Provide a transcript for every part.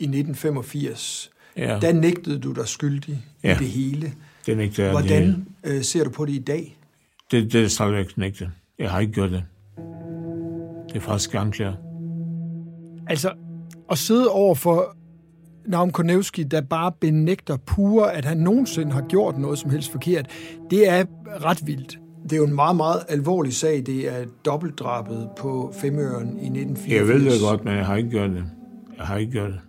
i 1985, ja. der nægtede du dig skyldig Ja. i det hele. det nægter jeg. Hvordan øh, ser du på det i dag? Det, det er stadigvæk nægtet. Jeg har ikke gjort det. Det er faktisk anklager. Altså, at sidde over for Naum Konevski, der bare benægter pure, at han nogensinde har gjort noget som helst forkert, det er ret vildt. Det er jo en meget, meget alvorlig sag. Det er dobbeltdrabet på Femøren i 1984. Jeg ved det godt, men jeg har ikke gjort det. Jeg har ikke gjort det.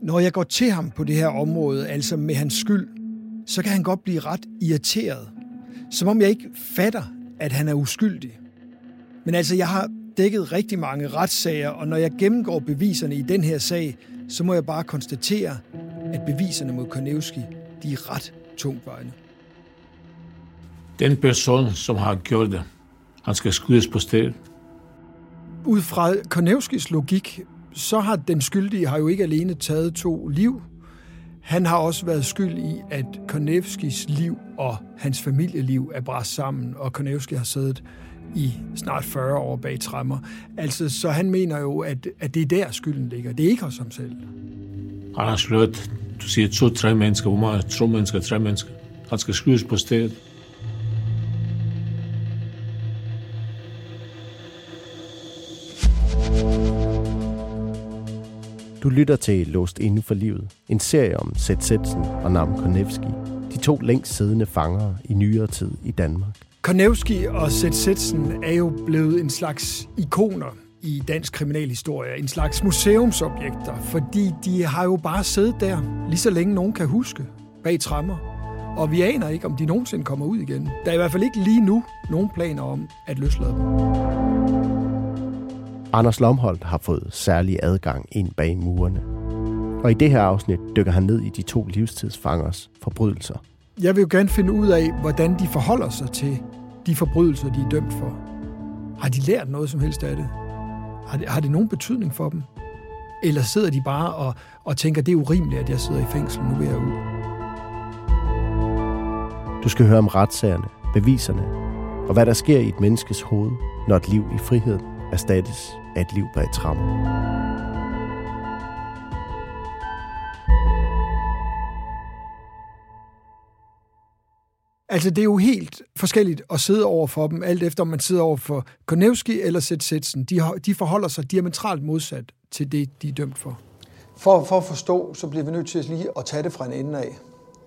Når jeg går til ham på det her område, altså med hans skyld, så kan han godt blive ret irriteret. Som om jeg ikke fatter, at han er uskyldig. Men altså, jeg har dækket rigtig mange retssager, og når jeg gennemgår beviserne i den her sag, så må jeg bare konstatere, at beviserne mod Konevski, de er ret tungtvejende. Den person, som har gjort det, han skal skydes på stedet. Ud fra Konevskis logik, så har den skyldige har jo ikke alene taget to liv. Han har også været skyld i, at Konevskis liv og hans familieliv er bræst sammen, og Konevski har siddet i snart 40 år bag træmmer. Altså, så han mener jo, at, at det er der skylden ligger. Det er ikke hos ham selv. Han har slået, du siger to-tre mennesker. Hvor meget? To mennesker, tre mennesker. Han skal skydes på stedet. Du lytter til Låst Inde for Livet, en serie om Seth Setsen og Nam Konevski, de to længst siddende fangere i nyere tid i Danmark. Konevski og Seth Setsen er jo blevet en slags ikoner i dansk kriminalhistorie, en slags museumsobjekter, fordi de har jo bare siddet der, lige så længe nogen kan huske, bag trammer. Og vi aner ikke, om de nogensinde kommer ud igen. Der er i hvert fald ikke lige nu nogen planer om at løslade dem. Anders Lomholdt har fået særlig adgang ind bag murene. Og i det her afsnit dykker han ned i de to livstidsfangers forbrydelser. Jeg vil jo gerne finde ud af, hvordan de forholder sig til de forbrydelser, de er dømt for. Har de lært noget som helst af det? Har det, har det nogen betydning for dem? Eller sidder de bare og, og tænker, det er urimeligt, at jeg sidder i fængsel, nu vil jeg ud? Du skal høre om retssagerne, beviserne og hvad der sker i et menneskes hoved, når et liv i frihed erstattes af et liv bag trammer. Altså, det er jo helt forskelligt at sidde over for dem, alt efter om man sidder over for Konevski eller Setsen. De, de forholder sig diametralt modsat til det, de er dømt for. For, for at forstå, så bliver vi nødt til lige at tage det fra en ende af.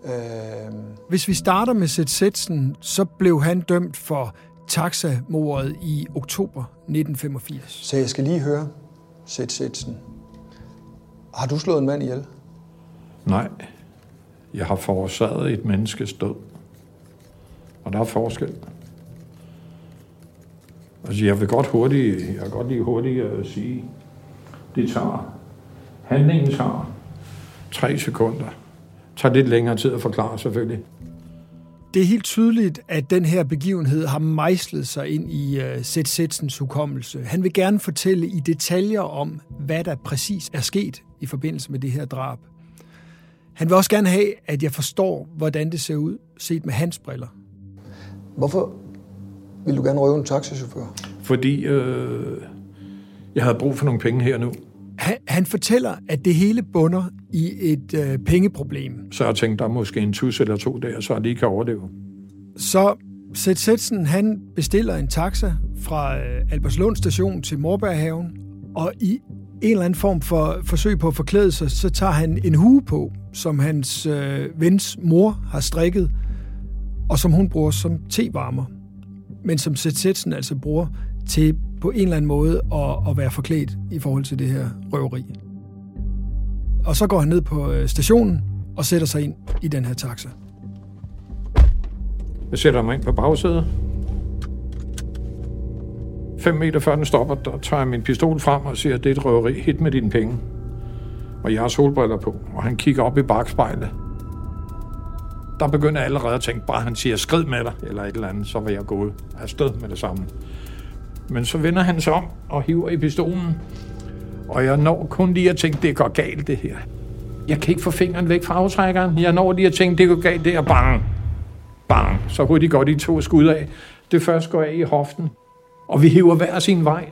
Øh... Hvis vi starter med Setsen, så blev han dømt for taxamordet i oktober 1985. Så jeg skal lige høre, Setsen. Har du slået en mand ihjel? Nej, jeg har forårsaget et menneskes død. Og der er forskel. Altså, jeg vil godt hurtigt, jeg vil godt lige hurtigt uh, sige, det tager, handlingen tager tre sekunder. Det tager lidt længere tid at forklare, selvfølgelig. Det er helt tydeligt, at den her begivenhed har mejslet sig ind i uh, Seth Setsens hukommelse. Han vil gerne fortælle i detaljer om, hvad der præcis er sket i forbindelse med det her drab. Han vil også gerne have, at jeg forstår, hvordan det ser ud, set med hans briller. Hvorfor vil du gerne røve en taxichauffør? Fordi øh, jeg havde brug for nogle penge her nu. Han, han fortæller, at det hele bunder i et øh, pengeproblem. Så jeg tænkte, der er måske en tus eller to der, så de kan overleve. Så Seth Setsen, han bestiller en taxa fra øh, Albertslund station til Morberghaven, og i en eller anden form for forsøg på at forklæde sig, så tager han en hue på, som hans øh, vens mor har strikket, og som hun bruger som tevarmer. Men som Seth Setsen altså bruger til på en eller anden måde at, at være forklædt i forhold til det her røveri. Og så går han ned på øh, stationen og sætter sig ind i den her taxa. Jeg sætter mig ind på bagsædet. Fem meter før den stopper, der tager jeg min pistol frem og siger, det er et røveri, hit med dine penge. Og jeg har solbriller på, og han kigger op i bagspejlet. Der begynder jeg allerede at tænke, bare han siger skrid med dig, eller et eller andet, så vil jeg gå gået afsted med det samme. Men så vender han sig om og hiver i pistolen, og jeg når kun lige at tænke, det går galt det her. Jeg kan ikke få fingeren væk fra aftrækkeren. Jeg når lige at tænke, det går galt, det her. bang. Bang. Så hurtigt går de to skud af. Det første går af i hoften, og vi hiver hver sin vej.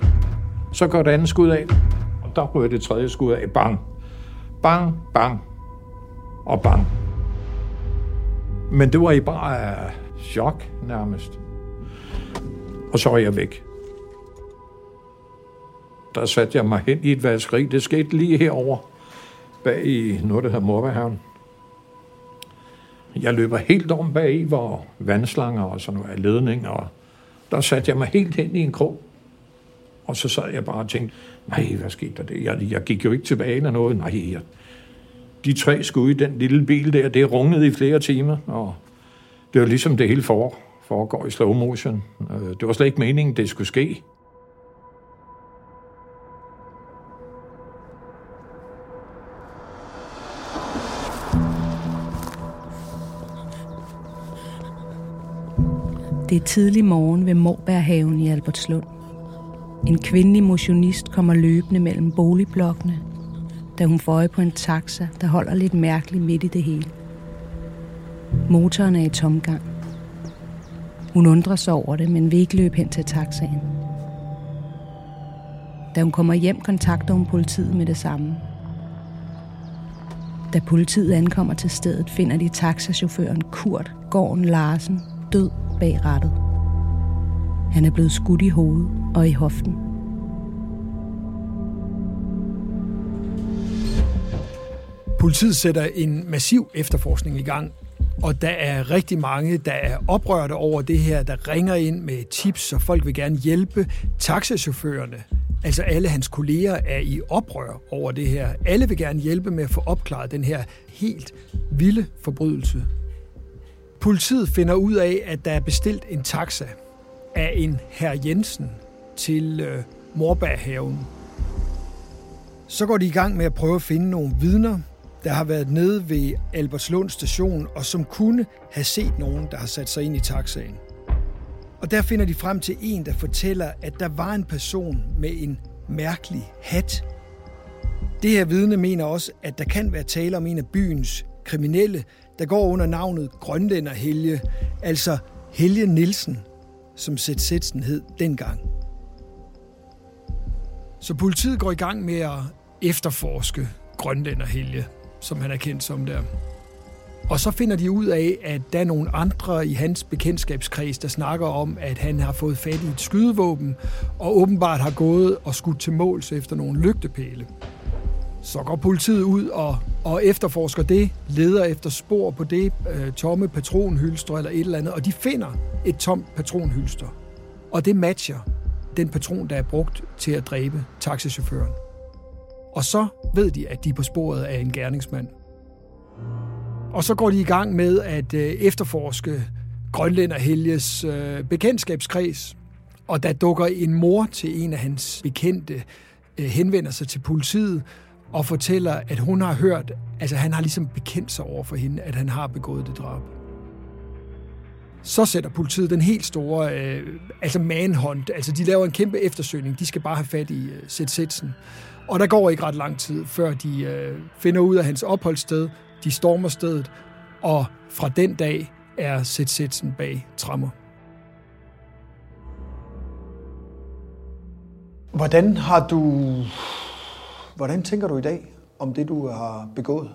Så går det andet skud af, og der ryger det tredje skud af. Bang. Bang, bang og bang. Men det var i bare øh, chok nærmest. Og så var jeg væk. Der satte jeg mig hen i et vaskeri. Det skete lige herover bag i noget, der hedder Morbehavn. Jeg løber helt om bag i, hvor vandslanger og sådan noget ledning, og der satte jeg mig helt hen i en krog. Og så sad jeg bare og tænkte, nej, hvad skete der det? Jeg, jeg gik jo ikke tilbage eller noget. Nej, jeg, de tre skud i den lille bil der, det rungede i flere timer, og det var ligesom det hele for, foregår i slow motion. Øh, det var slet ikke meningen, det skulle ske. Det er tidlig morgen ved Morbærhaven i Albertslund. En kvindelig motionist kommer løbende mellem boligblokkene, da hun får øje på en taxa, der holder lidt mærkeligt midt i det hele. Motoren er i tomgang. Hun undrer sig over det, men vil ikke løbe hen til taxaen. Da hun kommer hjem, kontakter hun politiet med det samme. Da politiet ankommer til stedet, finder de taxachaufføren Kurt Gården Larsen død bag rattet. Han er blevet skudt i hovedet og i hoften. Politiet sætter en massiv efterforskning i gang, og der er rigtig mange, der er oprørte over det her, der ringer ind med tips, og folk vil gerne hjælpe. Taxachaufførerne, altså alle hans kolleger, er i oprør over det her. Alle vil gerne hjælpe med at få opklaret den her helt vilde forbrydelse. Politiet finder ud af, at der er bestilt en taxa af en herr Jensen til øh, Morbærhaven. Så går de i gang med at prøve at finde nogle vidner, der har været nede ved Albertslund station, og som kunne have set nogen, der har sat sig ind i taxaen. Og der finder de frem til en, der fortæller, at der var en person med en mærkelig hat. Det her vidne mener også, at der kan være tale om en af byens kriminelle, der går under navnet Grønlænder Helge, altså Helge Nielsen, som Sæt Sætsen hed dengang. Så politiet går i gang med at efterforske Grønlænder Helge, som han er kendt som der. Og så finder de ud af, at der er nogle andre i hans bekendtskabskreds, der snakker om, at han har fået fat i et skydevåben, og åbenbart har gået og skudt til måls efter nogle lygtepæle. Så går politiet ud og, og efterforsker det, leder efter spor på det, øh, tomme patronhylster eller et eller andet, og de finder et tomt patronhylster. Og det matcher den patron, der er brugt til at dræbe taxichaufføren. Og så ved de, at de er på sporet af en gerningsmand. Og så går de i gang med at øh, efterforske Grønlænder Helges øh, bekendtskabskreds. Og der dukker en mor til en af hans bekendte øh, henvender sig til politiet og fortæller, at hun har hørt, altså han har ligesom bekendt sig over for hende, at han har begået det drab. Så sætter politiet den helt store, øh, altså manhunt, altså de laver en kæmpe eftersøgning, de skal bare have fat i øh, Sætsen. Og der går ikke ret lang tid, før de øh, finder ud af hans opholdssted, de stormer stedet, og fra den dag er Sætsen bag trammer. Hvordan har du Hvordan tænker du i dag om det, du har begået?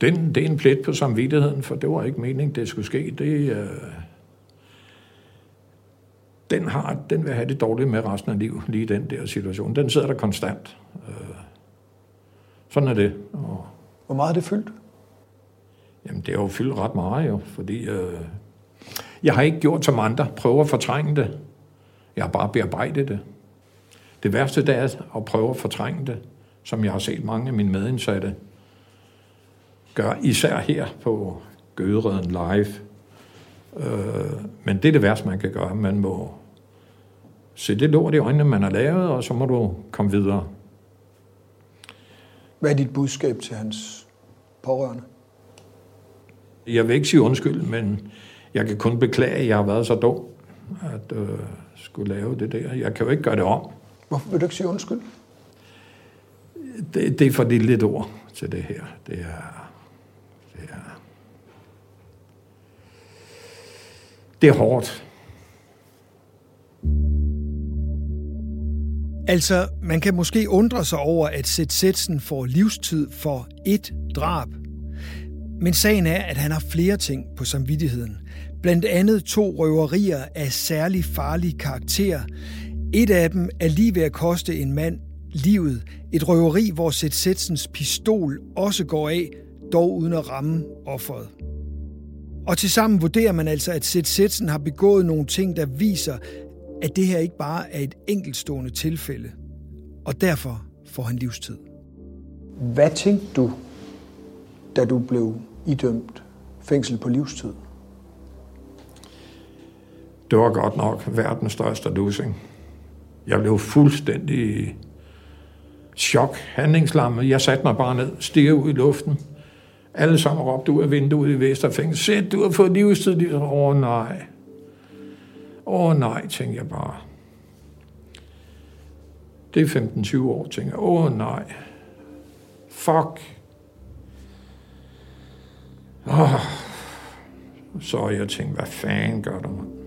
Den, det er en plet på samvittigheden, for det var ikke meningen, det skulle ske. Det, øh, den, har, den vil have det dårligt med resten af livet, lige den der situation. Den sidder der konstant. Øh, sådan er det. Og, Hvor meget er det fyldt? Jamen, det er jo fyldt ret meget jo, fordi øh, jeg har ikke gjort som andre, prøver at fortrænge det. Jeg har bare bearbejdet det. Det værste det er at prøve at fortrænge det, som jeg har set mange af mine medindsatte gør, især her på Gødereden Live. Øh, men det er det værste, man kan gøre. Man må se det lort i øjnene, man har lavet, og så må du komme videre. Hvad er dit budskab til hans pårørende? Jeg vil ikke sige undskyld, men jeg kan kun beklage, at jeg har været så dum, at øh, skulle lave det der. Jeg kan jo ikke gøre det om. Hvorfor vil du ikke sige undskyld? Det, det er for det lidt ord til det her. Det er, det er, det er hårdt. Altså, man kan måske undre sig over, at Seth Setsen får livstid for et drab. Men sagen er, at han har flere ting på samvittigheden. Blandt andet to røverier af særlig farlig karakter. Et af dem er lige ved at koste en mand livet. Et røveri, hvor Seth Setsens pistol også går af, dog uden at ramme offeret. Og tilsammen vurderer man altså, at Seth Setsen har begået nogle ting, der viser, at det her ikke bare er et enkeltstående tilfælde. Og derfor får han livstid. Hvad tænkte du, da du blev idømt fængsel på livstid? Det var godt nok verdens største losing. Jeg blev fuldstændig chok, handlingslammet. Jeg satte mig bare ned, stirrede ud i luften. Alle sammen råbte ud af vinduet i Vesterfængsel. Sæt, du har fået livstid. Åh oh, nej. Åh oh, nej, tænkte jeg bare. Det er 15-20 år, tænker jeg. Åh oh, nej. Fuck. Oh. Så jeg tænkte, hvad fanden gør du mig?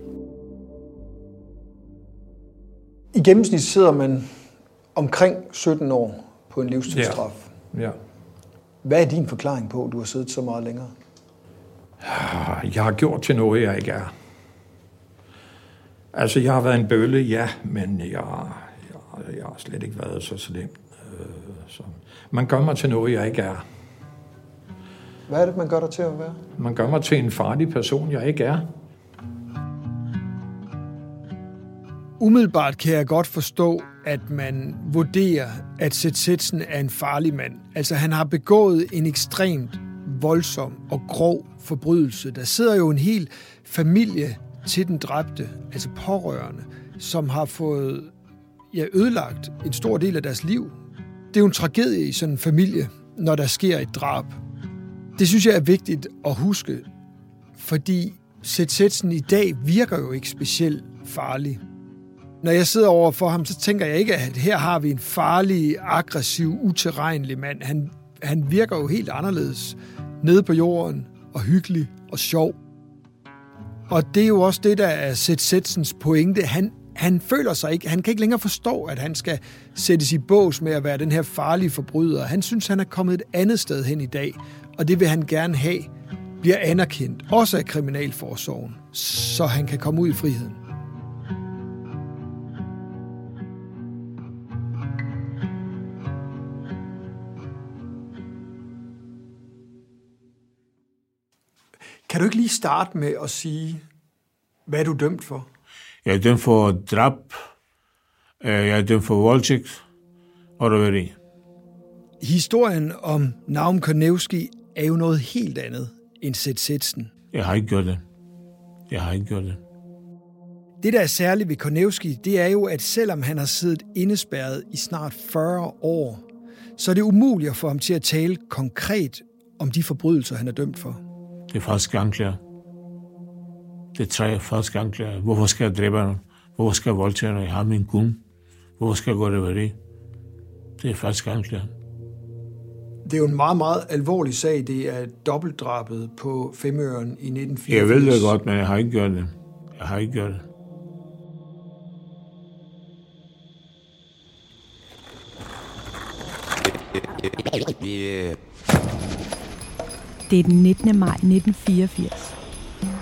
I gennemsnit sidder man omkring 17 år på en livstidsstraf. Ja. ja. Hvad er din forklaring på, at du har siddet så meget længere? Jeg har gjort til noget, jeg ikke er. Altså, jeg har været en bølle, ja, men jeg, jeg, jeg har slet ikke været så slem. Øh, så. Man gør mig til noget, jeg ikke er. Hvad er det, man gør dig til at være? Man gør mig til en farlig person, jeg ikke er. Umiddelbart kan jeg godt forstå, at man vurderer, at Setsetsen er en farlig mand. Altså, han har begået en ekstremt voldsom og grov forbrydelse. Der sidder jo en hel familie til den dræbte, altså pårørende, som har fået ja, ødelagt en stor del af deres liv. Det er jo en tragedie i sådan en familie, når der sker et drab. Det synes jeg er vigtigt at huske, fordi Setsetsen i dag virker jo ikke specielt farlig. Når jeg sidder over for ham, så tænker jeg ikke, at her har vi en farlig, aggressiv, uterrenelig mand. Han, han virker jo helt anderledes nede på jorden og hyggelig og sjov. Og det er jo også det, der er Seth Setsens pointe. Han, han føler sig ikke, han kan ikke længere forstå, at han skal sættes i bås med at være den her farlige forbryder. Han synes, han er kommet et andet sted hen i dag, og det vil han gerne have, bliver anerkendt, også af Kriminalforsorgen, så han kan komme ud i friheden. Kan du ikke lige starte med at sige, hvad er du dømt for? Jeg er dømt for drab, øh, jeg er dømt for voldtægt og røveri. Historien om Naum Kornevski er jo noget helt andet end Seth Setsen. Jeg har ikke gjort det. Jeg har ikke gjort det. Det, der er særligt ved Kornevski, det er jo, at selvom han har siddet indespærret i snart 40 år, så er det umuligt at få ham til at tale konkret om de forbrydelser, han er dømt for. Det er falske anklager. Det er tre falske anklager. Hvorfor skal jeg dræbe nogen? Hvorfor skal jeg voldtage når jeg har min gun? Hvorfor skal jeg gå det Det er falske anklager. Det er jo en meget, meget alvorlig sag. Det er dobbeltdrabet på Femøren i 1984. Jeg ved det godt, men jeg har ikke gjort det. Jeg har ikke gjort det. Yeah. Det er den 19. maj 1984.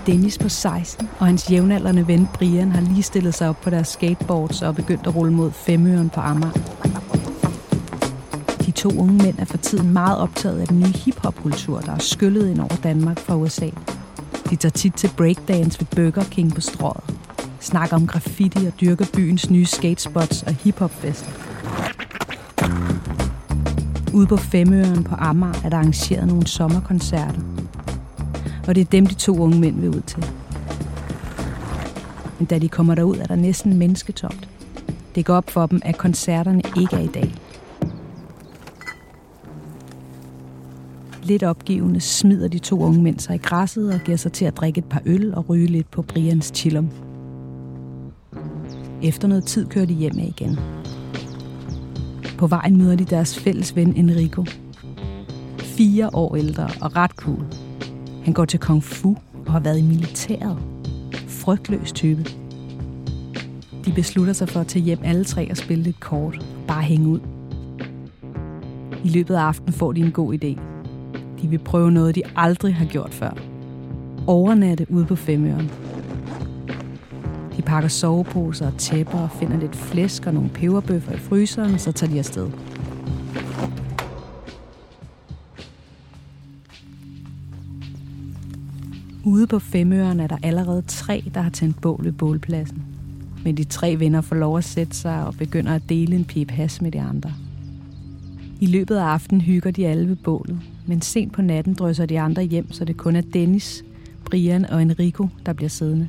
Dennis på 16 og hans jævnaldrende ven Brian har lige stillet sig op på deres skateboards og begyndt at rulle mod Femøren på Amager. De to unge mænd er for tiden meget optaget af den nye hiphop-kultur, der er skyllet ind over Danmark fra USA. De tager tit til breakdance ved Burger King på strået, snakker om graffiti og dyrker byens nye skatespots og hiphopfester. Ude på Femøren på Amager er der arrangeret nogle sommerkoncerter. Og det er dem, de to unge mænd vil ud til. Men da de kommer derud, er der næsten mennesketomt. Det går op for dem, at koncerterne ikke er i dag. Lidt opgivende smider de to unge mænd sig i græsset og giver sig til at drikke et par øl og ryge lidt på Brians chillum. Efter noget tid kører de hjem af igen. På vejen møder de deres fælles ven Enrico. Fire år ældre og ret cool. Han går til kung fu og har været i militæret. Frygtløs type. De beslutter sig for at tage hjem alle tre og spille lidt kort bare hænge ud. I løbet af aftenen får de en god idé. De vil prøve noget, de aldrig har gjort før. Overnatte ude på Femøren. De pakker soveposer og tæpper og finder lidt flæsk og nogle peberbøffer i fryseren, og så tager de afsted. Ude på Femøren er der allerede tre, der har tændt bål ved bålpladsen. Men de tre venner får lov at sætte sig og begynder at dele en pip has med de andre. I løbet af aftenen hygger de alle ved bålet, men sent på natten drysser de andre hjem, så det kun er Dennis, Brian og Enrico, der bliver siddende.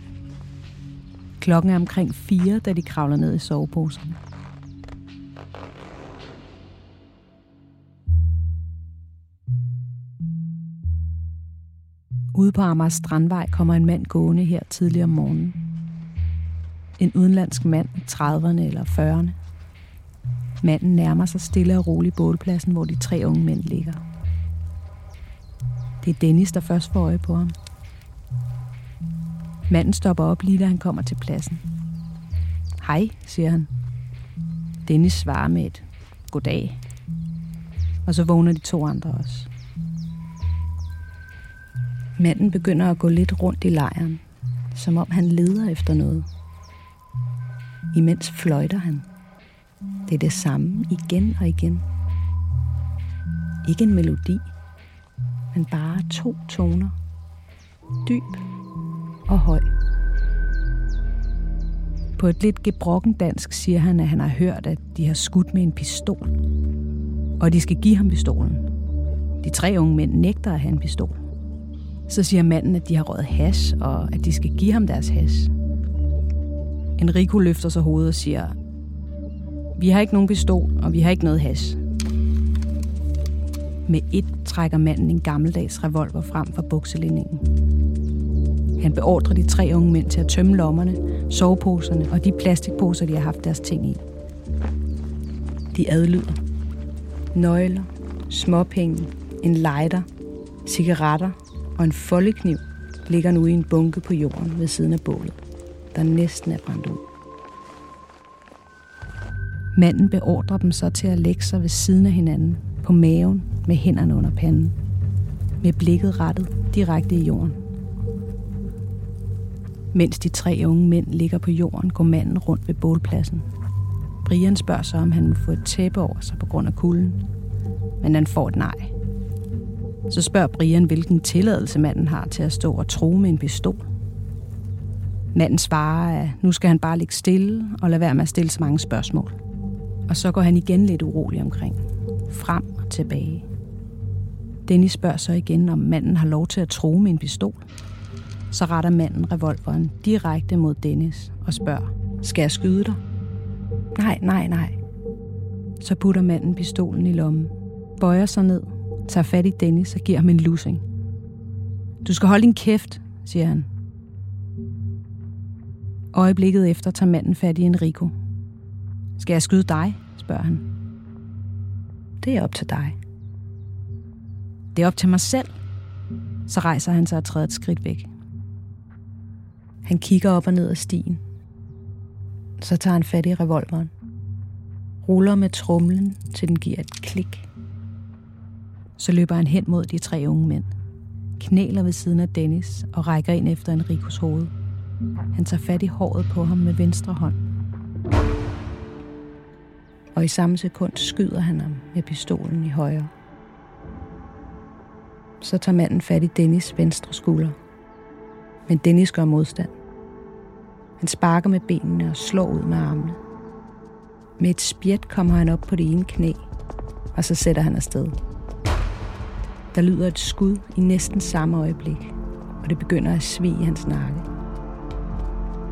Klokken er omkring fire, da de kravler ned i soveposen. Ude på Amager Strandvej kommer en mand gående her tidligere om morgenen. En udenlandsk mand i 30'erne eller 40'erne. Manden nærmer sig stille og roligt bålpladsen, hvor de tre unge mænd ligger. Det er Dennis, der først får øje på ham. Manden stopper op lige da han kommer til pladsen. Hej, siger han. Dennis svarer med et goddag. Og så vågner de to andre også. Manden begynder at gå lidt rundt i lejren, som om han leder efter noget. Imens fløjter han. Det er det samme igen og igen. Ikke en melodi, men bare to toner. Dyb og høj. På et lidt gebrokken dansk siger han, at han har hørt, at de har skudt med en pistol. Og de skal give ham pistolen. De tre unge mænd nægter at have en pistol. Så siger manden, at de har røget hash, og at de skal give ham deres hash. Enrico løfter sig hovedet og siger, vi har ikke nogen pistol, og vi har ikke noget hash. Med et trækker manden en gammeldags revolver frem fra bukselinningen. Han beordrer de tre unge mænd til at tømme lommerne, soveposerne og de plastikposer, de har haft deres ting i. De adlyder. Nøgler, småpenge, en lighter, cigaretter og en foldekniv ligger nu i en bunke på jorden ved siden af bålet, der næsten er brændt ud. Manden beordrer dem så til at lægge sig ved siden af hinanden, på maven med hænderne under panden, med blikket rettet direkte i jorden. Mens de tre unge mænd ligger på jorden, går manden rundt ved bålpladsen. Brian spørger så, om han må få et tæppe over sig på grund af kulden. Men han får et nej. Så spørger Brian, hvilken tilladelse manden har til at stå og tro med en pistol. Manden svarer, at nu skal han bare ligge stille og lade være med at stille så mange spørgsmål. Og så går han igen lidt urolig omkring. Frem og tilbage. Dennis spørger så igen, om manden har lov til at tro med en pistol. Så retter manden revolveren direkte mod Dennis og spørger, skal jeg skyde dig? Nej, nej, nej. Så putter manden pistolen i lommen, bøjer sig ned, tager fat i Dennis og giver ham en lussing. Du skal holde din kæft, siger han. Øjeblikket efter tager manden fat i Enrico. Skal jeg skyde dig? spørger han. Det er op til dig. Det er op til mig selv. Så rejser han sig og træder et skridt væk. Han kigger op og ned ad stien. Så tager han fat i revolveren. Ruller med trumlen, til den giver et klik. Så løber han hen mod de tre unge mænd. Knæler ved siden af Dennis og rækker ind efter Enricos hoved. Han tager fat i håret på ham med venstre hånd. Og i samme sekund skyder han ham med pistolen i højre. Så tager manden fat i Dennis venstre skulder. Men Dennis gør modstand. Han sparker med benene og slår ud med armene. Med et spjæt kommer han op på det ene knæ, og så sætter han afsted. Der lyder et skud i næsten samme øjeblik, og det begynder at svige i hans nakke.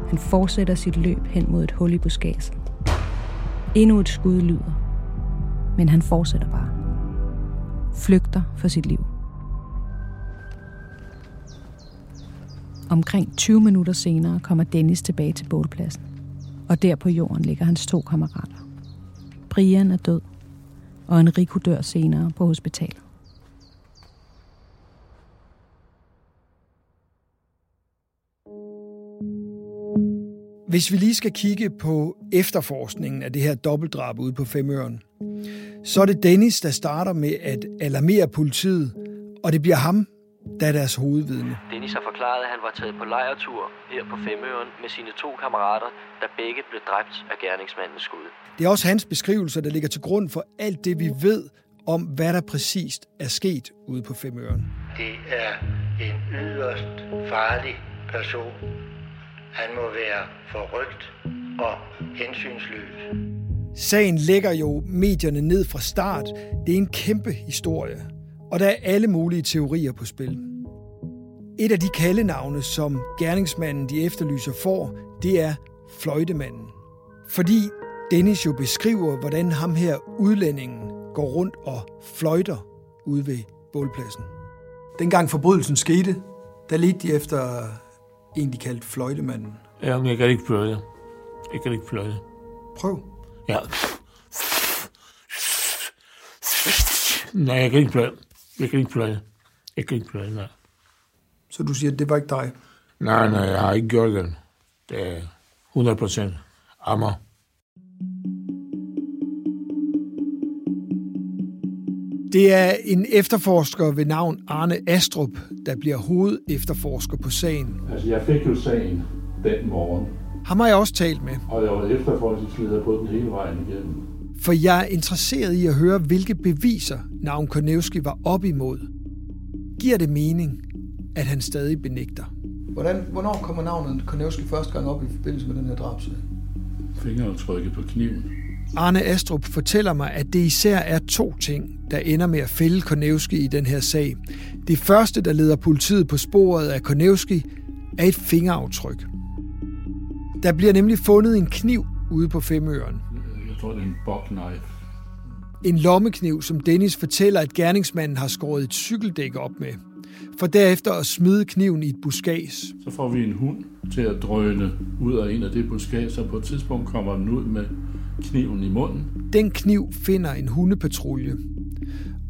Han fortsætter sit løb hen mod et hul i buskagen. Endnu et skud lyder, men han fortsætter bare. Flygter for sit liv. Omkring 20 minutter senere kommer Dennis tilbage til bålpladsen. Og der på jorden ligger hans to kammerater. Brian er død, og Enrico dør senere på hospitalet. Hvis vi lige skal kigge på efterforskningen af det her dobbeltdrab ude på Femøren, så er det Dennis, der starter med at alarmere politiet, og det bliver ham, der er deres hovedvidne. Dennis har forklaret, at han var taget på lejretur her på Femøren med sine to kammerater, der begge blev dræbt af gerningsmandens skud. Det er også hans beskrivelser, der ligger til grund for alt det, vi ved om, hvad der præcist er sket ude på Femøren. Det er en yderst farlig person. Han må være forrygt og hensynsløs. Sagen lægger jo medierne ned fra start. Det er en kæmpe historie, og der er alle mulige teorier på spil. Et af de kaldenavne, som gerningsmanden de efterlyser får, det er fløjtemanden. Fordi Dennis jo beskriver, hvordan ham her udlændingen går rundt og fløjter ude ved bålpladsen. Dengang forbrydelsen skete, der ledte de efter en, de kaldte fløjtemanden. Ja, men jeg kan ikke fløjte. Jeg kan ikke fløjte. Prøv. Ja. Nej, jeg kan ikke fløjte. Jeg kan ikke fløjte. Jeg kan ikke fløjte, nej. Så du siger, at det var ikke dig? Nej, nej, jeg har ikke gjort det. Det er 100 procent ammer. Det er en efterforsker ved navn Arne Astrup, der bliver hovedefterforsker på sagen. Altså, jeg fik jo sagen den morgen, Ham har jeg også talt med, og jeg var efterforskningsleder på den hele vejen igennem. For jeg er interesseret i at høre, hvilke beviser navn Kornevski var op imod. Giver det mening, at han stadig benægter? Hvordan, hvornår kommer navnet Kornevski første gang op i forbindelse med den her drabsag? Fingeraftrykket på kniven. Arne Astrup fortæller mig, at det især er to ting, der ender med at fælde Kornevski i den her sag. Det første, der leder politiet på sporet af Kornevski, er et fingeraftryk. Der bliver nemlig fundet en kniv ude på Femøren. Tror, det er en bobknife. En lommekniv, som Dennis fortæller, at gerningsmanden har skåret et cykeldæk op med. For derefter at smide kniven i et buskads. Så får vi en hund til at drøne ud af en af det buskage, så på et tidspunkt kommer den ud med kniven i munden. Den kniv finder en hundepatrulje,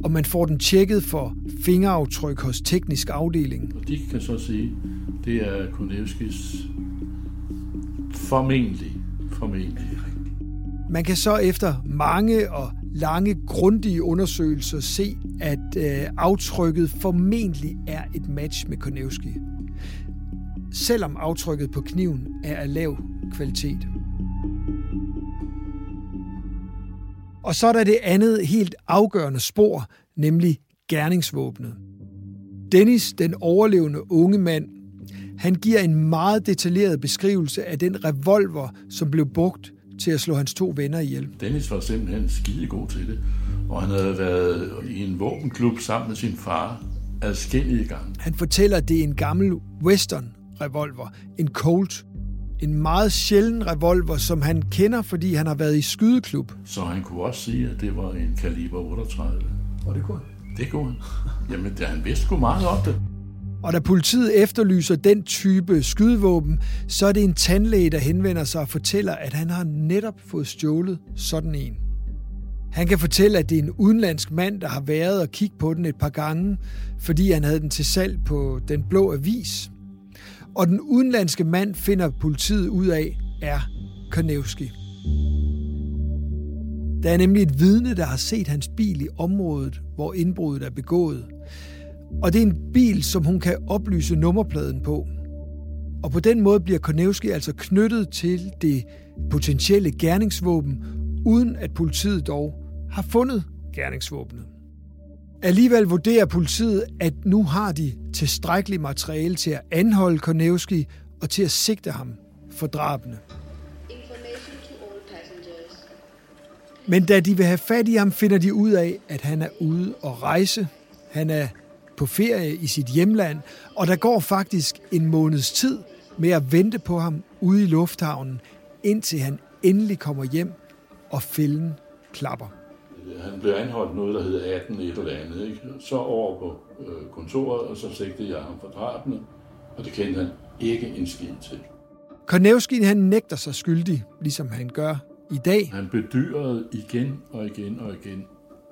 og man får den tjekket for fingeraftryk hos teknisk afdeling. Og de kan så sige, det er Konevskis formentlig, formentlig. Man kan så efter mange og lange, grundige undersøgelser se, at øh, aftrykket formentlig er et match med Konevski. Selvom aftrykket på kniven er af lav kvalitet. Og så er der det andet helt afgørende spor, nemlig gerningsvåbnet. Dennis, den overlevende unge mand, han giver en meget detaljeret beskrivelse af den revolver, som blev brugt til at slå hans to venner ihjel. Dennis var simpelthen skide god til det, og han havde været i en våbenklub sammen med sin far adskillige gange. Han fortæller, at det er en gammel western revolver, en Colt. En meget sjælden revolver, som han kender, fordi han har været i skydeklub. Så han kunne også sige, at det var en kaliber 38. Og det kunne Det kunne han. Jamen, det, han vidste sgu meget om det. Og da politiet efterlyser den type skydevåben, så er det en tandlæge, der henvender sig og fortæller, at han har netop fået stjålet sådan en. Han kan fortælle, at det er en udenlandsk mand, der har været og kigget på den et par gange, fordi han havde den til salg på Den Blå Avis. Og den udenlandske mand finder politiet ud af, er Konevski. Der er nemlig et vidne, der har set hans bil i området, hvor indbruddet er begået. Og det er en bil, som hun kan oplyse nummerpladen på. Og på den måde bliver Kornevski altså knyttet til det potentielle gerningsvåben, uden at politiet dog har fundet gerningsvåbnet. Alligevel vurderer politiet, at nu har de tilstrækkeligt materiale til at anholde Kornevski og til at sigte ham for drabene. Men da de vil have fat i ham, finder de ud af, at han er ude og rejse. Han er på ferie i sit hjemland, og der går faktisk en måneds tid med at vente på ham ude i lufthavnen, indtil han endelig kommer hjem, og fælden klapper. Han blev anholdt noget, der hed 18 et eller andet. Ikke? Så over på øh, kontoret, og så sigtede jeg ham for drabene, og det kendte han ikke en skid til. Kornevski han nægter sig skyldig, ligesom han gør i dag. Han bedyrede igen og igen og igen,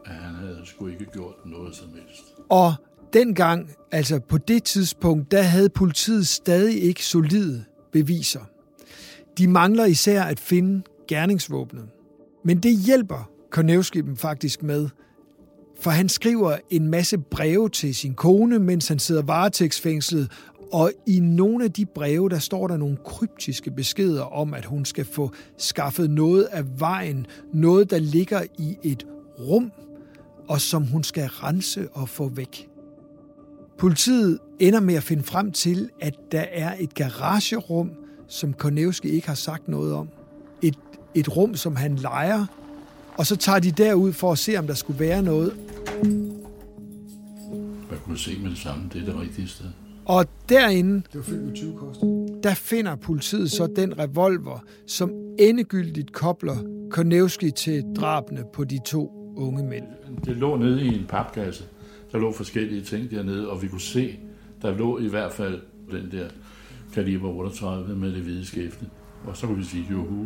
at han havde sgu ikke gjort noget som helst. Og dengang, altså på det tidspunkt, der havde politiet stadig ikke solide beviser. De mangler især at finde gerningsvåbnet. Men det hjælper Kornevski dem faktisk med, for han skriver en masse breve til sin kone, mens han sidder varetægtsfængslet, og i nogle af de breve, der står der nogle kryptiske beskeder om, at hun skal få skaffet noget af vejen, noget, der ligger i et rum, og som hun skal rense og få væk. Politiet ender med at finde frem til, at der er et garagerum, som Kornevski ikke har sagt noget om. Et, et rum, som han leger, og så tager de derud for at se, om der skulle være noget. Man kunne se med det samme, det er det rigtige sted. Og derinde, Det var fyldt med 20 kost. der finder politiet så den revolver, som endegyldigt kobler Kornevski til drabene på de to unge mænd. Det lå nede i en papkasse. Der lå forskellige ting dernede, og vi kunne se, der lå i hvert fald den der kaliber 38 med det hvide skæfte. Og så kunne vi sige, johu.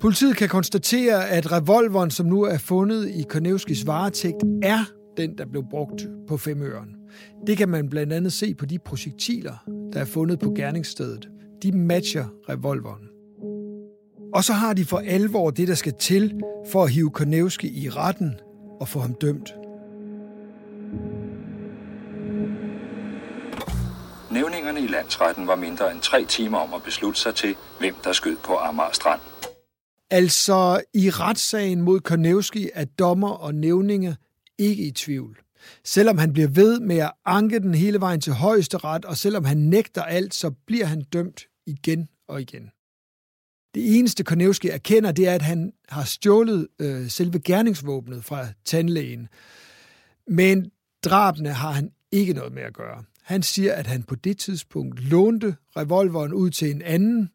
Politiet kan konstatere, at revolveren, som nu er fundet i Kornevskis varetægt, er den, der blev brugt på femøren. Det kan man blandt andet se på de projektiler, der er fundet på gerningsstedet. De matcher revolveren. Og så har de for alvor det, der skal til for at hive Kornevski i retten og få ham dømt. Landsretten var mindre end tre timer om at beslutte sig til, hvem der skød på Amager Strand. Altså, i retssagen mod Kornevski er dommer og nævninge ikke i tvivl. Selvom han bliver ved med at anke den hele vejen til højesteret, og selvom han nægter alt, så bliver han dømt igen og igen. Det eneste Kornevski erkender, det er, at han har stjålet øh, selve gerningsvåbnet fra tandlægen. Men drabene har han ikke noget med at gøre. Han siger, at han på det tidspunkt lånte revolveren ud til en anden,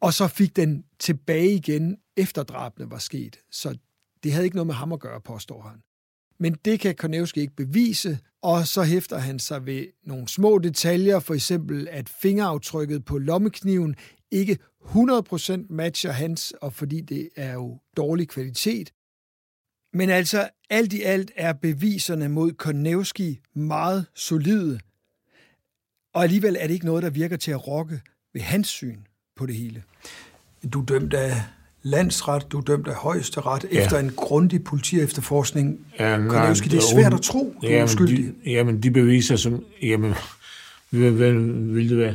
og så fik den tilbage igen, efter drabene var sket. Så det havde ikke noget med ham at gøre, påstår han. Men det kan Konevski ikke bevise, og så hæfter han sig ved nogle små detaljer, for eksempel at fingeraftrykket på lommekniven ikke 100% matcher hans, og fordi det er jo dårlig kvalitet. Men altså, alt i alt er beviserne mod Konevski meget solide, og alligevel er det ikke noget, der virker til at rokke ved hans syn på det hele. Du er dømt af landsret, du er dømt af højesteret Ja. efter en grundig politiefterforskning. Ja, Kornevski, det er svært at tro, du er jamen, uskyldig. De, jamen, de beviser som... Jamen, hvad, hvad vil det være?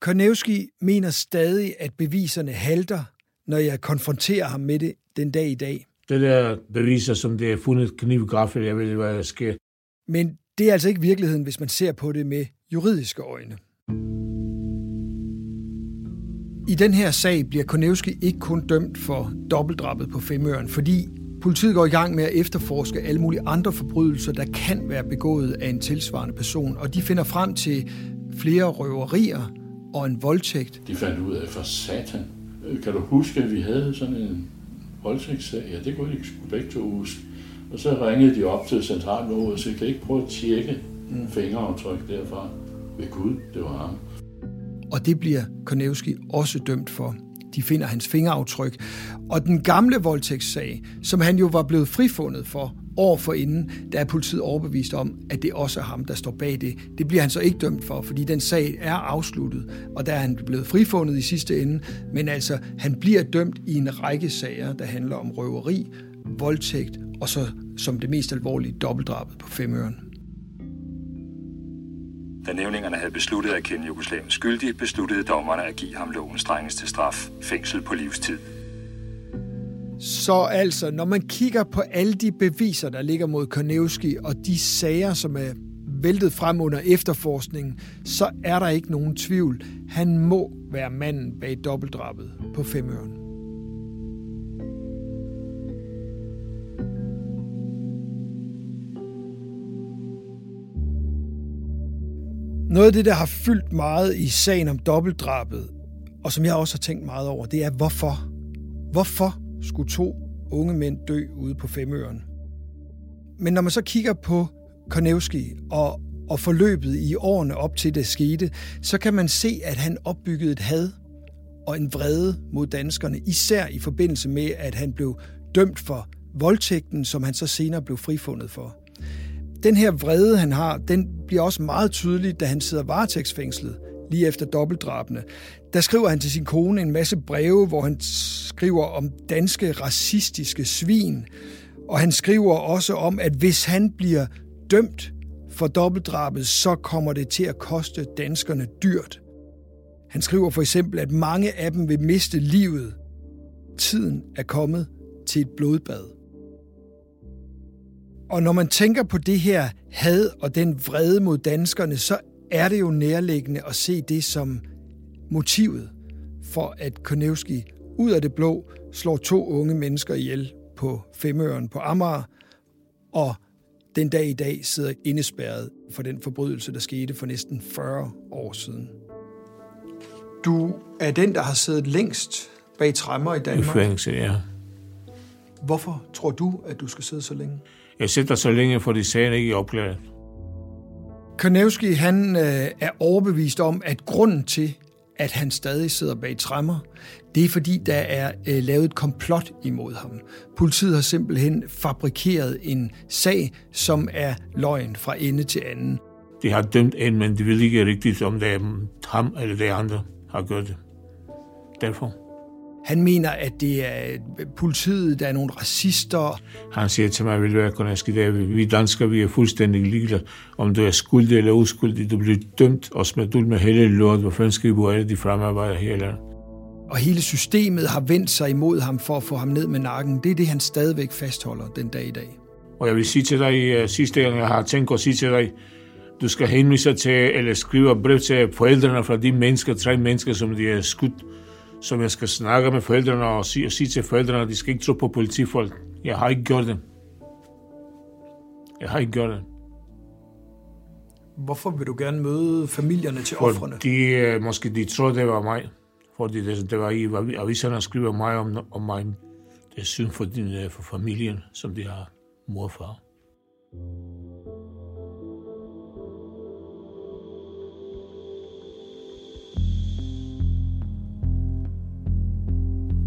Kornevski mener stadig, at beviserne halter, når jeg konfronterer ham med det den dag i dag. Det der beviser, som det er fundet knivgraffel, jeg ved ikke, hvad der sker. Men det er altså ikke virkeligheden, hvis man ser på det med juridiske øjne. I den her sag bliver Konevski ikke kun dømt for dobbeltdrabet på Femøren, fordi politiet går i gang med at efterforske alle mulige andre forbrydelser, der kan være begået af en tilsvarende person, og de finder frem til flere røverier og en voldtægt. De fandt ud af, for satan. Øh, kan du huske, at vi havde sådan en voldtægtssag? Ja, det kunne de sgu begge to huske. Og så ringede de op til centralen og sagde, kan I ikke prøve at tjekke mm. fingeraftryk derfra? Ved Gud, det var ham. Og det bliver Konevski også dømt for. De finder hans fingeraftryk. Og den gamle voldtægtssag, som han jo var blevet frifundet for år for inden, der er politiet overbevist om, at det også er ham, der står bag det. Det bliver han så ikke dømt for, fordi den sag er afsluttet, og der er han blevet frifundet i sidste ende. Men altså, han bliver dømt i en række sager, der handler om røveri, voldtægt og så som det mest alvorlige dobbeltdrabet på Femøren. Da nævningerne havde besluttet at kende Jugoslavien skyldig, besluttede dommerne at give ham lovens strengeste straf, fængsel på livstid. Så altså, når man kigger på alle de beviser, der ligger mod Konevski, og de sager, som er væltet frem under efterforskningen, så er der ikke nogen tvivl. Han må være manden bag dobbeltdrabet på Femøren. Noget af det, der har fyldt meget i sagen om dobbeltdrabet, og som jeg også har tænkt meget over, det er hvorfor. Hvorfor skulle to unge mænd dø ude på Femøren? Men når man så kigger på Kornevski og og forløbet i årene op til det skete, så kan man se, at han opbyggede et had og en vrede mod danskerne, især i forbindelse med, at han blev dømt for voldtægten, som han så senere blev frifundet for. Den her vrede, han har, den bliver også meget tydelig, da han sidder varetægtsfængslet lige efter dobbeltdrabene. Der skriver han til sin kone en masse breve, hvor han skriver om danske racistiske svin, og han skriver også om, at hvis han bliver dømt for dobbeltdrabet, så kommer det til at koste danskerne dyrt. Han skriver for eksempel, at mange af dem vil miste livet. Tiden er kommet til et blodbad. Og når man tænker på det her had og den vrede mod danskerne, så er det jo nærliggende at se det som motivet for, at Konevski ud af det blå slår to unge mennesker ihjel på Femøren på Amager, og den dag i dag sidder indespærret for den forbrydelse, der skete for næsten 40 år siden. Du er den, der har siddet længst bag træmmer i Danmark. I fængsel, ja. Hvorfor tror du, at du skal sidde så længe? Jeg sidder så længe, fordi sagen ikke er opklaret. Konevski, han øh, er overbevist om, at grunden til, at han stadig sidder bag træmmer, det er fordi, der er øh, lavet et komplot imod ham. Politiet har simpelthen fabrikeret en sag, som er løgn fra ende til anden. De har dømt en, men de ved ikke rigtigt, om det er ham eller det andre har gjort det. Derfor. Han mener, at det er politiet, der er nogle racister. Han siger til mig, vil være Koneski, der vi danskere, vi er fuldstændig ligeglade, om du er skyldig eller uskyldig. Du bliver dømt og smidt ud med hele lort. Hvor fanden skal vi bruge alle de fremarbejder her eller og hele systemet har vendt sig imod ham for at få ham ned med nakken. Det er det, han stadigvæk fastholder den dag i dag. Og jeg vil sige til dig, uh, sidste gang jeg har tænkt at sige til dig, du skal henvise til, eller skrive brev til forældrene fra de mennesker, tre mennesker, som de er skudt, som jeg skal snakke med forældrene og sige, og sige til forældrene, at de skal ikke tro på politifolk. Jeg har ikke gjort det. Jeg har ikke gjort det. Hvorfor vil du gerne møde familierne til offrene? Fordi uh, måske de tror, det var mig. Fordi det, det var i aviserne, der skriver mig om, om mig. Det er synd for, din, øh, for familien, som de har mor og far.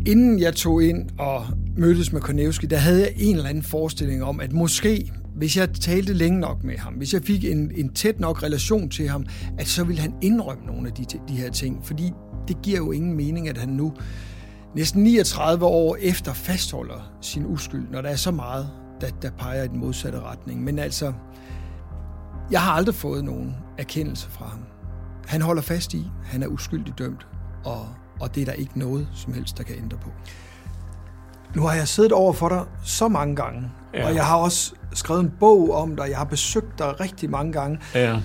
Inden jeg tog ind og mødtes med Konevski, der havde jeg en eller anden forestilling om, at måske, hvis jeg talte længe nok med ham, hvis jeg fik en, en tæt nok relation til ham, at så ville han indrømme nogle af de, de her ting. Fordi det giver jo ingen mening, at han nu næsten 39 år efter fastholder sin uskyld, når der er så meget, der, der peger i den modsatte retning. Men altså, jeg har aldrig fået nogen erkendelse fra ham. Han holder fast i, han er uskyldigt dømt, og og det er der ikke noget som helst, der kan ændre på. Nu har jeg siddet over for dig så mange gange, ja. og jeg har også skrevet en bog om dig, jeg har besøgt dig rigtig mange gange. Ja.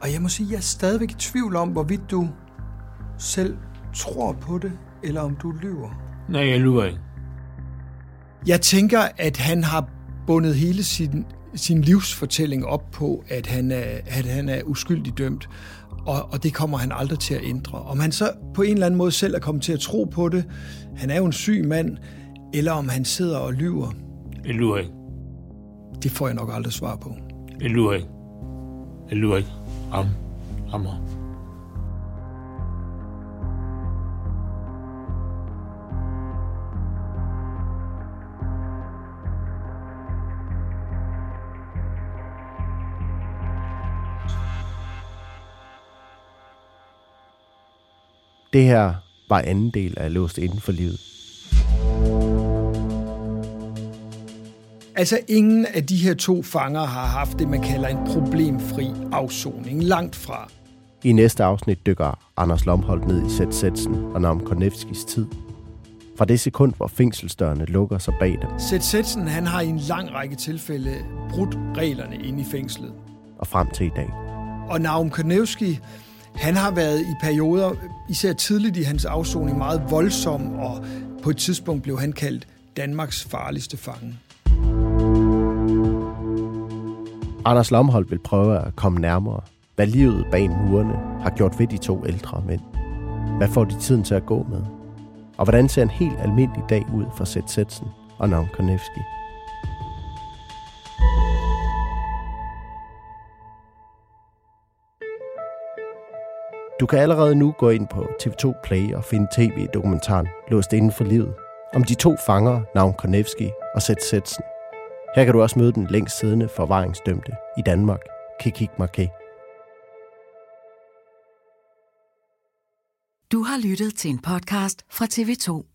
Og jeg må sige, at jeg er stadigvæk i tvivl om, hvorvidt du selv tror på det, eller om du lyver. Nej, jeg lyver ikke. Jeg tænker, at han har bundet hele sin, sin livsfortælling op på, at han er, at han er uskyldig dømt og, og det kommer han aldrig til at ændre. Om han så på en eller anden måde selv er kommet til at tro på det, han er jo en syg mand, eller om han sidder og lyver. Jeg lyver ikke. Det får jeg nok aldrig svar på. Jeg lyver ikke. Jeg lyver ikke. Ham. Hammer. Det her var anden del af Låst inden for livet. Altså ingen af de her to fanger har haft det, man kalder en problemfri afsoning. Langt fra. I næste afsnit dykker Anders Lomholdt ned i Sætsætsen og Nam Konevskis tid. Fra det sekund, hvor fængselsdørene lukker sig bag dem. Sætsætsen han har i en lang række tilfælde brudt reglerne inde i fængslet. Og frem til i dag. Og Naum Konevski han har været i perioder, især tidligt i hans afsoning, meget voldsom, og på et tidspunkt blev han kaldt Danmarks farligste fange. Anders Lomholdt vil prøve at komme nærmere, hvad livet bag murene har gjort ved de to ældre mænd. Hvad får de tiden til at gå med? Og hvordan ser en helt almindelig dag ud for Seth Setsen og Navn Konevski? Du kan allerede nu gå ind på TV2 Play og finde tv-dokumentaren Låst inden for livet om de to fanger, navn Konevski og Seth Setsen. Her kan du også møde den længst siddende forvaringsdømte i Danmark, Kikik Marquet. Du har lyttet til en podcast fra TV2.